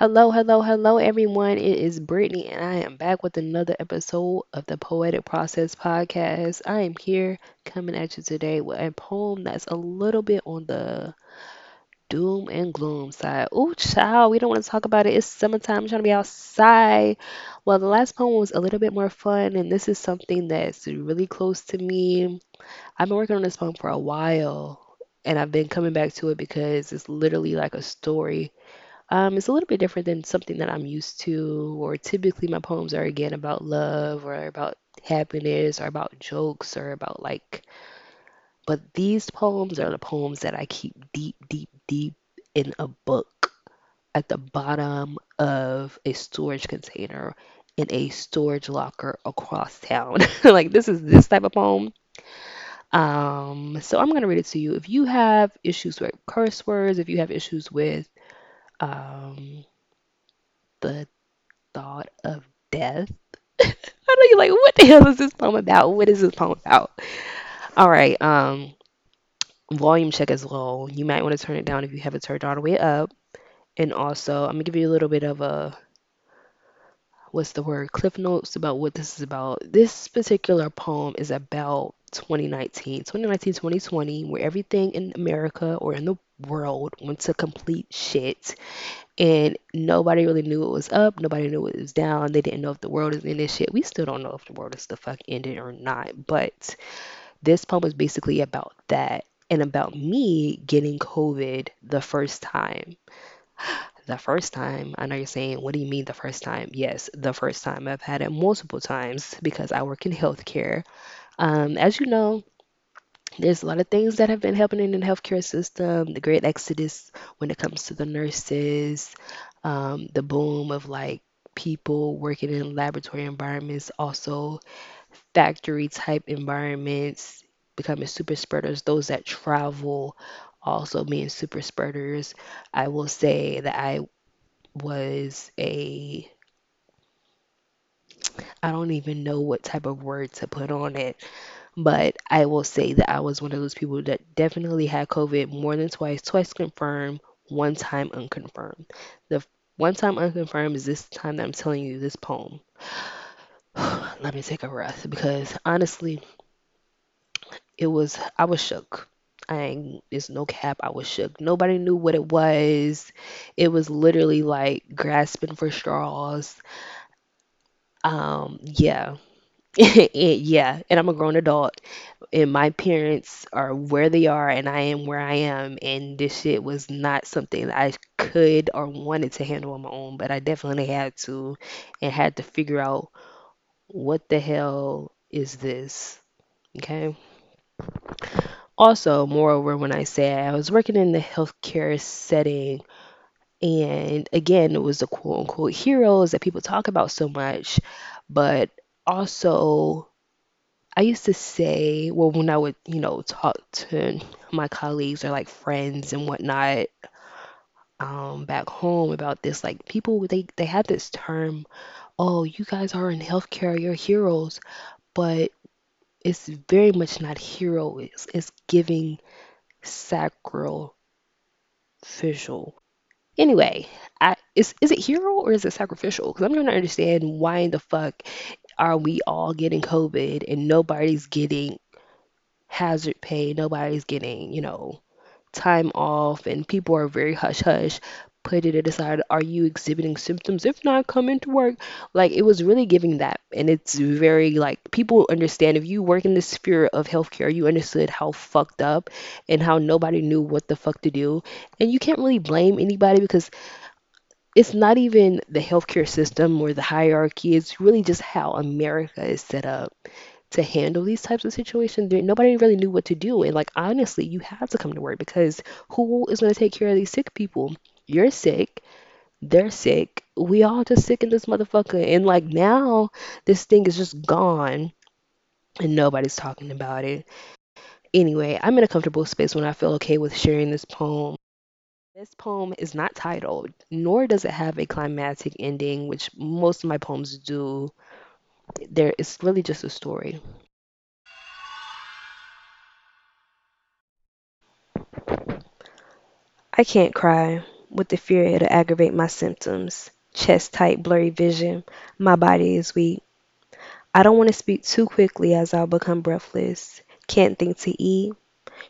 Hello, hello, hello, everyone. It is Brittany, and I am back with another episode of the Poetic Process Podcast. I am here coming at you today with a poem that's a little bit on the doom and gloom side. Ooh, child, we don't want to talk about it. It's summertime, I'm trying to be outside. Well, the last poem was a little bit more fun, and this is something that's really close to me. I've been working on this poem for a while, and I've been coming back to it because it's literally like a story um, it's a little bit different than something that I'm used to, or typically my poems are again about love or about happiness or about jokes or about like, but these poems are the poems that I keep deep, deep, deep in a book at the bottom of a storage container in a storage locker across town. Like this is this type of poem. Um, so I'm gonna read it to you. If you have issues with curse words, if you have issues with um the thought of death. I know you're like, what the hell is this poem about? What is this poem about? All right, um, volume check as well. You might want to turn it down if you have it turned all the way up. And also, I'm gonna give you a little bit of a what's the word? Cliff notes about what this is about. This particular poem is about 2019, 2019, 2020, where everything in America or in the world went to complete shit and nobody really knew it was up. Nobody knew it was down. They didn't know if the world is in this Shit, we still don't know if the world is the fuck ended or not. But this poem is basically about that and about me getting COVID the first time. The first time, I know you're saying, what do you mean the first time? Yes, the first time. I've had it multiple times because I work in healthcare. Um, as you know, there's a lot of things that have been happening in the healthcare system, the great exodus when it comes to the nurses, um, the boom of like people working in laboratory environments, also factory type environments, becoming super spreaders, those that travel also being super spreaders. I will say that I was a, I don't even know what type of word to put on it But I will say that I was one of those people that definitely had COVID more than twice, twice confirmed, one time unconfirmed. The one time unconfirmed is this time that I'm telling you this poem. Let me take a breath because honestly, it was, I was shook. I it's no cap, I was shook. Nobody knew what it was. It was literally like grasping for straws. Um, yeah. yeah, and I'm a grown adult, and my parents are where they are, and I am where I am, and this shit was not something I could or wanted to handle on my own, but I definitely had to, and had to figure out what the hell is this, okay? Also, moreover, when I say I was working in the healthcare setting, and again, it was the quote unquote heroes that people talk about so much, but also I used to say, well, when I would, you know, talk to my colleagues or like friends and whatnot, um, back home about this, like people they they had this term, oh, you guys are in healthcare, you're heroes, but it's very much not hero. It's it's giving sacrificial. Anyway, I is is it hero or is it sacrificial? Because I'm trying to understand why in the fuck are we all getting COVID and nobody's getting hazard pay. Nobody's getting, you know, time off, and people are very hush hush. Put it aside. Are you exhibiting symptoms? If not, come into work. Like it was really giving that, and it's very like people understand. If you work in the sphere of healthcare, you understood how fucked up and how nobody knew what the fuck to do, and you can't really blame anybody because it's not even the healthcare system or the hierarchy. It's really just how America is set up to handle these types of situations. Nobody really knew what to do. And like honestly, you have to come to work because who is going to take care of these sick people? You're sick, they're sick. We all just sick in this motherfucker. And like now, this thing is just gone and nobody's talking about it. Anyway, I'm in a comfortable space when I feel okay with sharing this poem. This poem is not titled, nor does it have a climactic ending, which most of my poems do. There, it's really just a story. I can't cry. With the fear it'll aggravate my symptoms. Chest tight, blurry vision. My body is weak. I don't want to speak too quickly as I'll become breathless. Can't think to eat.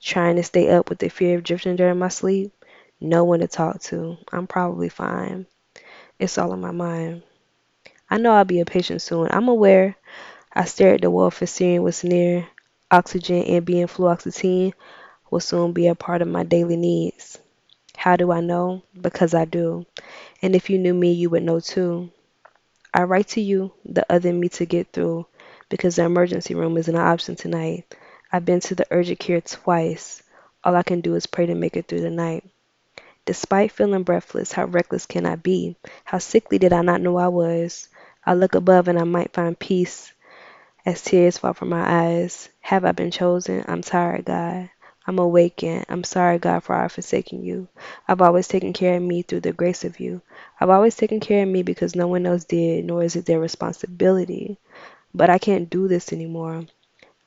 Trying to stay up with the fear of drifting during my sleep. No one to talk to. I'm probably fine. It's all in my mind. I know I'll be a patient soon. I'm aware. I stare at the wall for seeing what's near. Oxygen, Ambien, fluoxetine will soon be a part of my daily needs. How do I know? Because I do. And if you knew me, you would know too. I write to you, the other me to get through, because the emergency room isn't an option tonight. I've been to the urgent care twice. All I can do is pray to make it through the night. Despite feeling breathless, how reckless can I be? How sickly did I not know I was? I look above and I might find peace as tears fall from my eyes. Have I been chosen? I'm tired, God. I'm awakened. I'm sorry, God, for I've forsaken you. I've always taken care of me through the grace of you. I've always taken care of me because no one else did, nor is it their responsibility. But I can't do this anymore.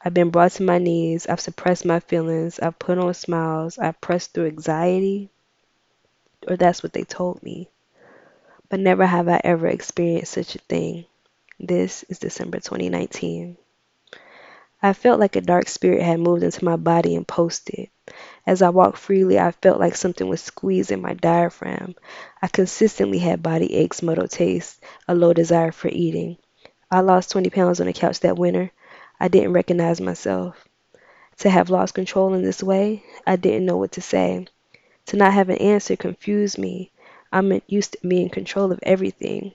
I've been brought to my knees. I've suppressed my feelings. I've put on smiles. I've pressed through anxiety, or that's what they told me. But never have I ever experienced such a thing. This is December 2019. I felt like a dark spirit had moved into my body and posted. As I walked freely, I felt like something was squeezing my diaphragm. I consistently had body aches, muddled taste, a low desire for eating. I lost 20 pounds on the couch that winter. I didn't recognize myself. To have lost control in this way, I didn't know what to say. To not have an answer confused me. I'm used to being in control of everything.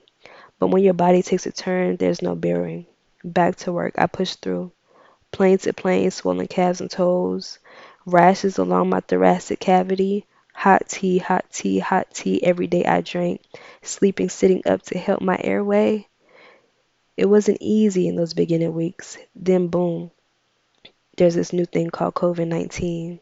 But when your body takes a turn, there's no bearing. Back to work, I pushed through. Plane to plane, swollen calves and toes, rashes along my thoracic cavity, hot tea, hot tea, hot tea every day I drank, sleeping sitting up to help my airway. It wasn't easy in those beginning weeks. Then, boom, there's this new thing called COVID 19.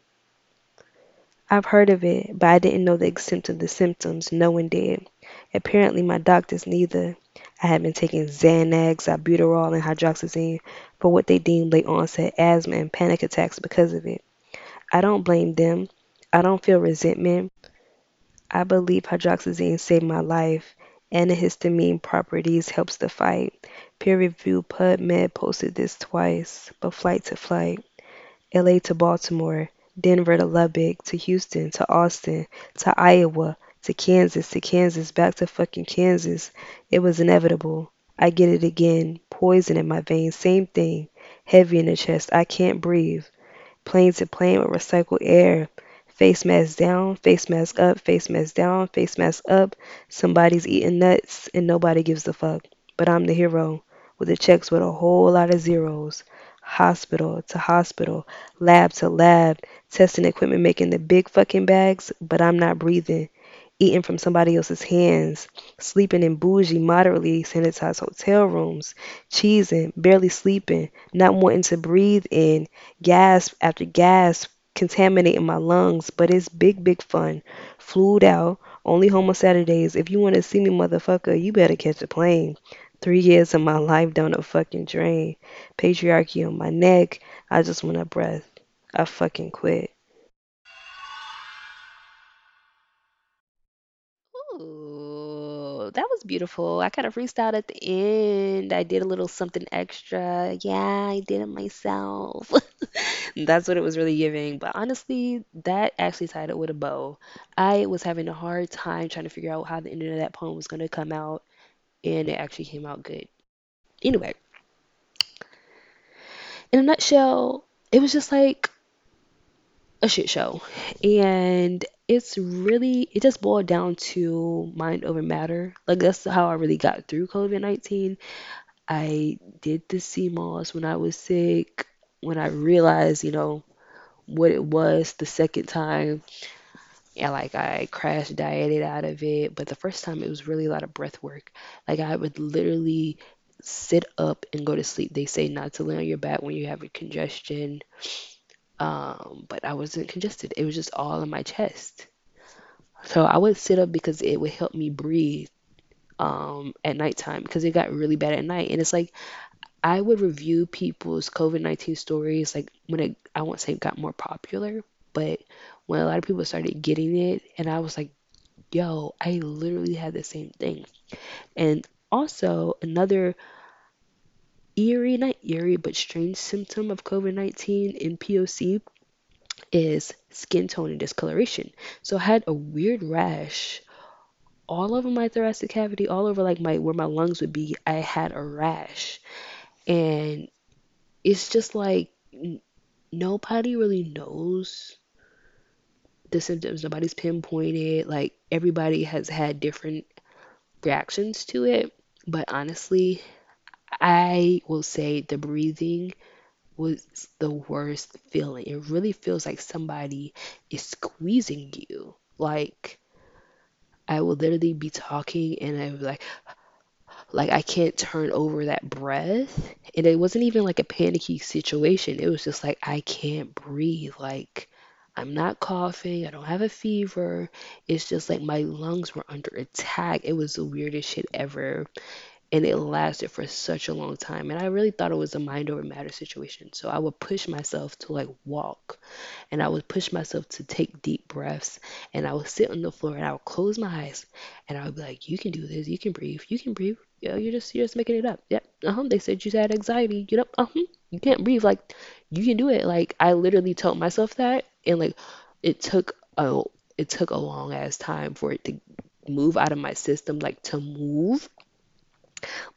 I've heard of it, but I didn't know the extent of the symptoms. No one did. Apparently, my doctors neither. I had been taking Xanax, albuterol, and hydroxyzine for what they deemed late onset asthma and panic attacks because of it. I don't blame them. I don't feel resentment. I believe hydroxyzine saved my life. Antihistamine properties helps the fight. Peer reviewed PubMed posted this twice, but flight to flight. LA to Baltimore, Denver to Lubbock, to Houston, to Austin, to Iowa, to Kansas, to Kansas, back to fucking Kansas. It was inevitable. I get it again. Poison in my veins, same thing. Heavy in the chest. I can't breathe. Plane to plane with recycled air. Face mask down, face mask up, face mask down, face mask up. Somebody's eating nuts and nobody gives a fuck. But I'm the hero with the checks with a whole lot of zeros. Hospital to hospital, lab to lab, testing equipment making the big fucking bags, but I'm not breathing eating from somebody else's hands, sleeping in bougie, moderately sanitized hotel rooms, cheesing, barely sleeping, not wanting to breathe in, gasp after gasp, contaminating my lungs. But it's big, big fun. Flued out, only home on Saturdays. If you want to see me, motherfucker, you better catch a plane. Three years of my life down a fucking drain. Patriarchy on my neck. I just want a breath. I fucking quit. That was beautiful. I kind of freestyled at the end. I did a little something extra. Yeah, I did it myself. That's what it was really giving. But honestly, that actually tied it with a bow. I was having a hard time trying to figure out how the ending of that poem was going to come out, and it actually came out good. Anyway, in a nutshell, it was just like a shit show. And it's really, it just boiled down to mind over matter. Like, that's how I really got through COVID 19. I did the sea moss when I was sick, when I realized, you know, what it was the second time. Yeah, like I crash dieted out of it. But the first time, it was really a lot of breath work. Like, I would literally sit up and go to sleep. They say not to lay on your back when you have a congestion um, but I wasn't congested. It was just all in my chest. So I would sit up because it would help me breathe um, at nighttime because it got really bad at night. And it's like I would review people's COVID 19 stories, like when it, I won't say it got more popular, but when a lot of people started getting it, and I was like, yo, I literally had the same thing. And also, another eerie, not eerie, but strange symptom of COVID 19 in POC is skin tone and discoloration. So I had a weird rash all over my thoracic cavity, all over like my where my lungs would be. I had a rash. And it's just like nobody really knows the symptoms. Nobody's pinpointed. Like everybody has had different reactions to it. But honestly, I will say the breathing was the worst feeling. It really feels like somebody is squeezing you. Like I will literally be talking and I was like like I can't turn over that breath. And it wasn't even like a panicky situation. It was just like I can't breathe. Like I'm not coughing. I don't have a fever. It's just like my lungs were under attack. It was the weirdest shit ever and it lasted for such a long time and i really thought it was a mind over matter situation. So i would push myself to like walk and i would push myself to take deep breaths and i would sit on the floor and i would close my eyes and i would be like you can do this. You can breathe. You can breathe. Yeah you're just you're just making it up. Yep. Uh-huh. They said you had anxiety. You know uh-huh. You can't breathe. Like you can do it. Like i literally told myself that and like it took a it took a long ass time for it to move out of my system like to move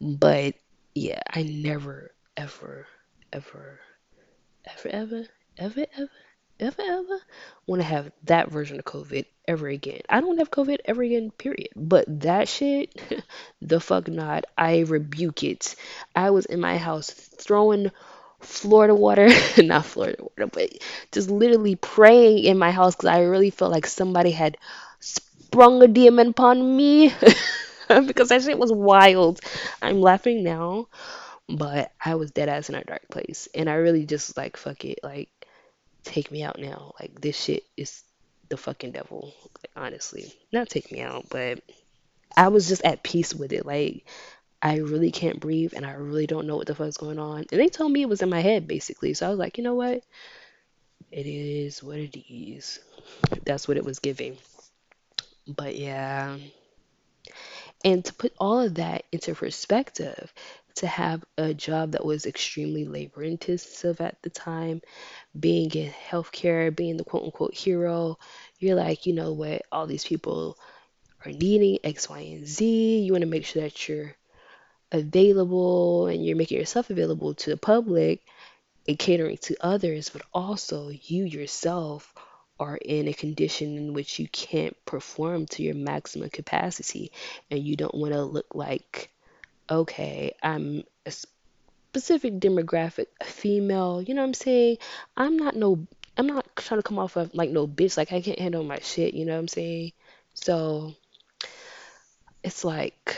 but yeah, I never, ever, ever, ever, ever, ever, ever, ever, ever want to have that version of COVID ever again. I don't have COVID ever again, period. But that shit, the fuck not. I rebuke it. I was in my house throwing Florida water, not Florida water, but just literally praying in my house because I really felt like somebody had sprung a demon upon me. because that shit was wild. I'm laughing now, but I was dead ass in a dark place. And I really just like, fuck it. Like, take me out now. Like, this shit is the fucking devil. Like, honestly. Not take me out, but I was just at peace with it. Like, I really can't breathe and I really don't know what the fuck's going on. And they told me it was in my head, basically. So I was like, you know what? It is what it is. That's what it was giving. But yeah. And to put all of that into perspective, to have a job that was extremely labor intensive at the time, being in healthcare, being the quote unquote hero, you're like, you know what, all these people are needing X, Y, and Z. You want to make sure that you're available and you're making yourself available to the public and catering to others, but also you yourself are in a condition in which you can't perform to your maximum capacity and you don't want to look like, okay, I'm a specific demographic, female, you know what I'm saying? I'm not no, I'm not trying to come off of like no bitch, like I can't handle my shit, you know what I'm saying? So it's like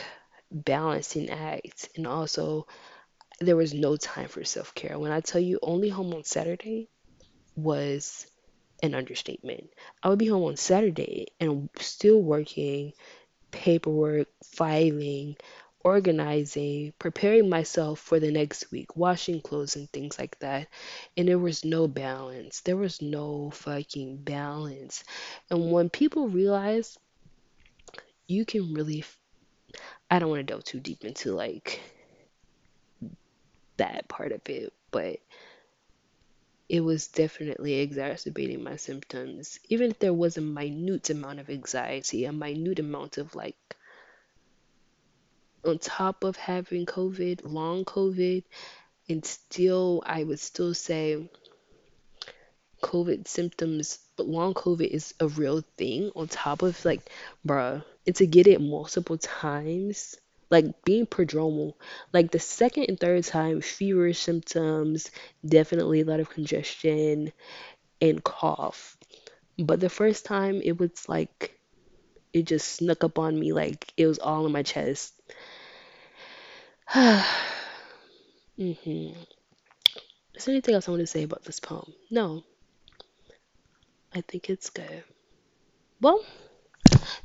balancing act and also there was no time for self-care. When I tell you only home on Saturday was an understatement. I would be home on Saturday and still working, paperwork, filing, organizing, preparing myself for the next week, washing clothes and things like that. And there was no balance. There was no fucking balance. And when people realize you can really, I don't want to delve too deep into like that part of it, but it was definitely exacerbating my symptoms. Even if there was a minute amount of anxiety, a minute amount of like, on top of having COVID, long COVID, and still, I would still say COVID symptoms, but long COVID is a real thing on top of like, bruh, and to get it multiple times, like being prodromal, like the second and third time, fever symptoms, definitely a lot of congestion and cough. But the first time, it was like it just snuck up on me, like it was all in my chest. hmm Is there anything else I want to say about this poem? No, I think it's good. Well,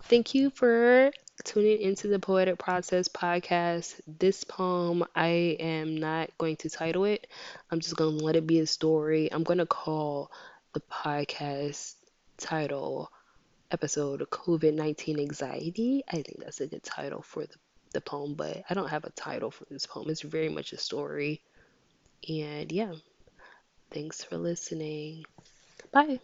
thank you for tuning into the Poetic Process podcast. This poem, I am not going to title it. I'm just going to let it be a story. I'm going to call the podcast title episode COVID 19 Anxiety. I think that's a good title for the, the poem, but I don't have a title for this poem. It's very much a story. And yeah, thanks for listening. Bye.